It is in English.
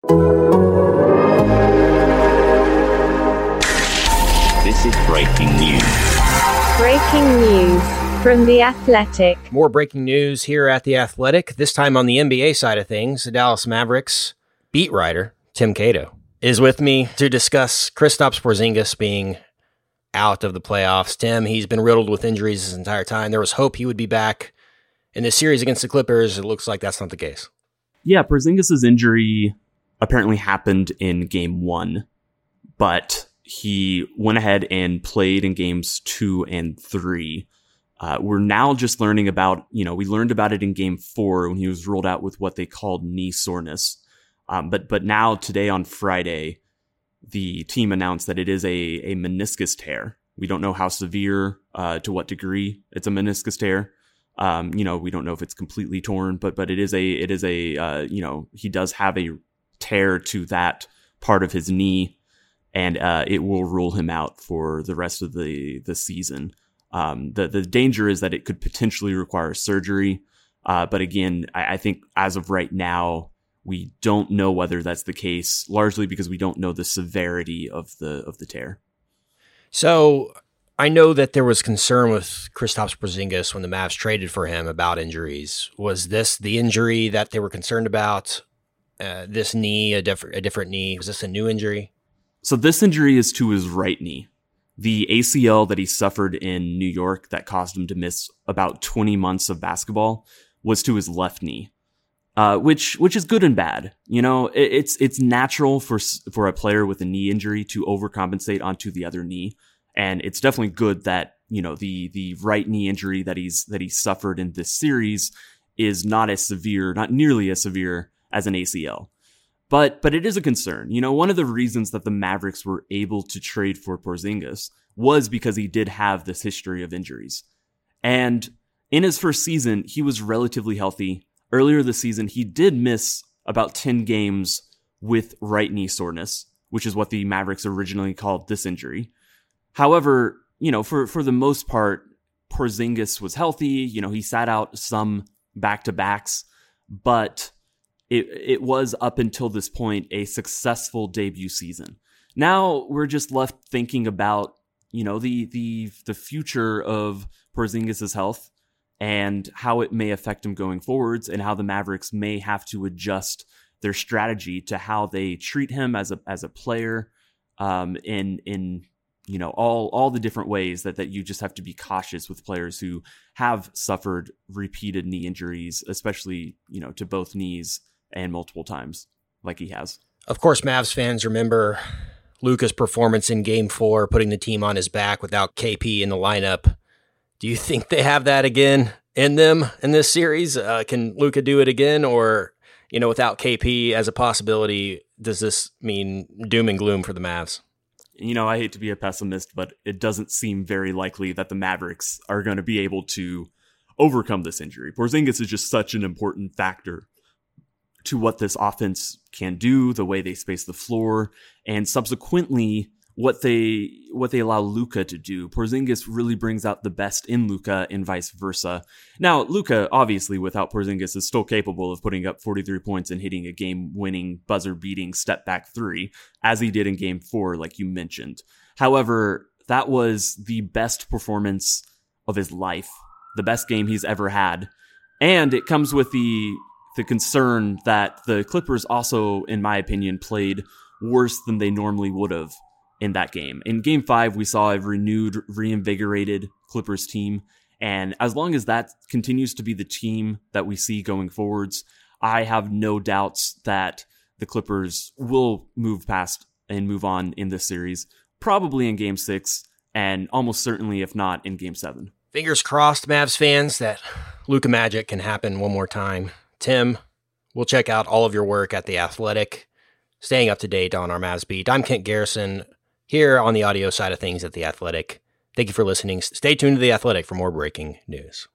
This is breaking news. Breaking news from The Athletic. More breaking news here at The Athletic, this time on the NBA side of things. The Dallas Mavericks beat writer Tim Cato is with me to discuss Kristaps Porzingis being out of the playoffs. Tim, he's been riddled with injuries his entire time. There was hope he would be back in this series against the Clippers. It looks like that's not the case. Yeah, Porzingis' injury apparently happened in game one, but he went ahead and played in games two and three. Uh, we're now just learning about, you know, we learned about it in game four when he was ruled out with what they called knee soreness. Um, but but now today on Friday, the team announced that it is a a meniscus tear. We don't know how severe, uh, to what degree it's a meniscus tear. Um, you know, we don't know if it's completely torn, but but it is a it is a uh, you know he does have a tear to that part of his knee and uh, it will rule him out for the rest of the the season. Um, the the danger is that it could potentially require surgery, uh, but again, I, I, think as of right now, we don't know whether that's the case. Largely because we don't know the severity of the of the tear. So I know that there was concern with Kristaps Porzingis when the Mavs traded for him about injuries. Was this the injury that they were concerned about? Uh, this knee, a different a different knee. Was this a new injury? So this injury is to his right knee. The ACL that he suffered in New York that caused him to miss about 20 months of basketball was to his left knee. Uh, which which is good and bad. You know, it, it's it's natural for for a player with a knee injury to overcompensate onto the other knee, and it's definitely good that you know the the right knee injury that he's that he suffered in this series is not as severe, not nearly as severe as an ACL. But but it is a concern. You know, one of the reasons that the Mavericks were able to trade for Porzingis was because he did have this history of injuries. And in his first season, he was relatively healthy. Earlier this season, he did miss about 10 games with right knee soreness, which is what the Mavericks originally called this injury. However, you know, for for the most part, Porzingis was healthy. You know, he sat out some back to backs, but it it was up until this point a successful debut season. Now we're just left thinking about you know the the the future of Porzingis' health and how it may affect him going forwards, and how the Mavericks may have to adjust their strategy to how they treat him as a as a player, um, in in you know all all the different ways that that you just have to be cautious with players who have suffered repeated knee injuries, especially you know to both knees and multiple times like he has. Of course, Mavs fans remember Luka's performance in game four, putting the team on his back without KP in the lineup. Do you think they have that again in them in this series? Uh, can Luka do it again? Or, you know, without KP as a possibility, does this mean doom and gloom for the Mavs? You know, I hate to be a pessimist, but it doesn't seem very likely that the Mavericks are going to be able to overcome this injury. Porzingis is just such an important factor to what this offense can do, the way they space the floor, and subsequently what they what they allow Luka to do. Porzingis really brings out the best in Luka and vice versa. Now, Luka obviously without Porzingis is still capable of putting up 43 points and hitting a game-winning buzzer-beating step back 3 as he did in game 4 like you mentioned. However, that was the best performance of his life, the best game he's ever had. And it comes with the the concern that the Clippers also, in my opinion, played worse than they normally would have in that game. In game five, we saw a renewed, reinvigorated Clippers team. And as long as that continues to be the team that we see going forwards, I have no doubts that the Clippers will move past and move on in this series, probably in game six, and almost certainly, if not, in game seven. Fingers crossed, Mavs fans, that Luka Magic can happen one more time. Tim, we'll check out all of your work at The Athletic, staying up to date on our Mavs beat. I'm Kent Garrison here on the audio side of things at The Athletic. Thank you for listening. Stay tuned to The Athletic for more breaking news.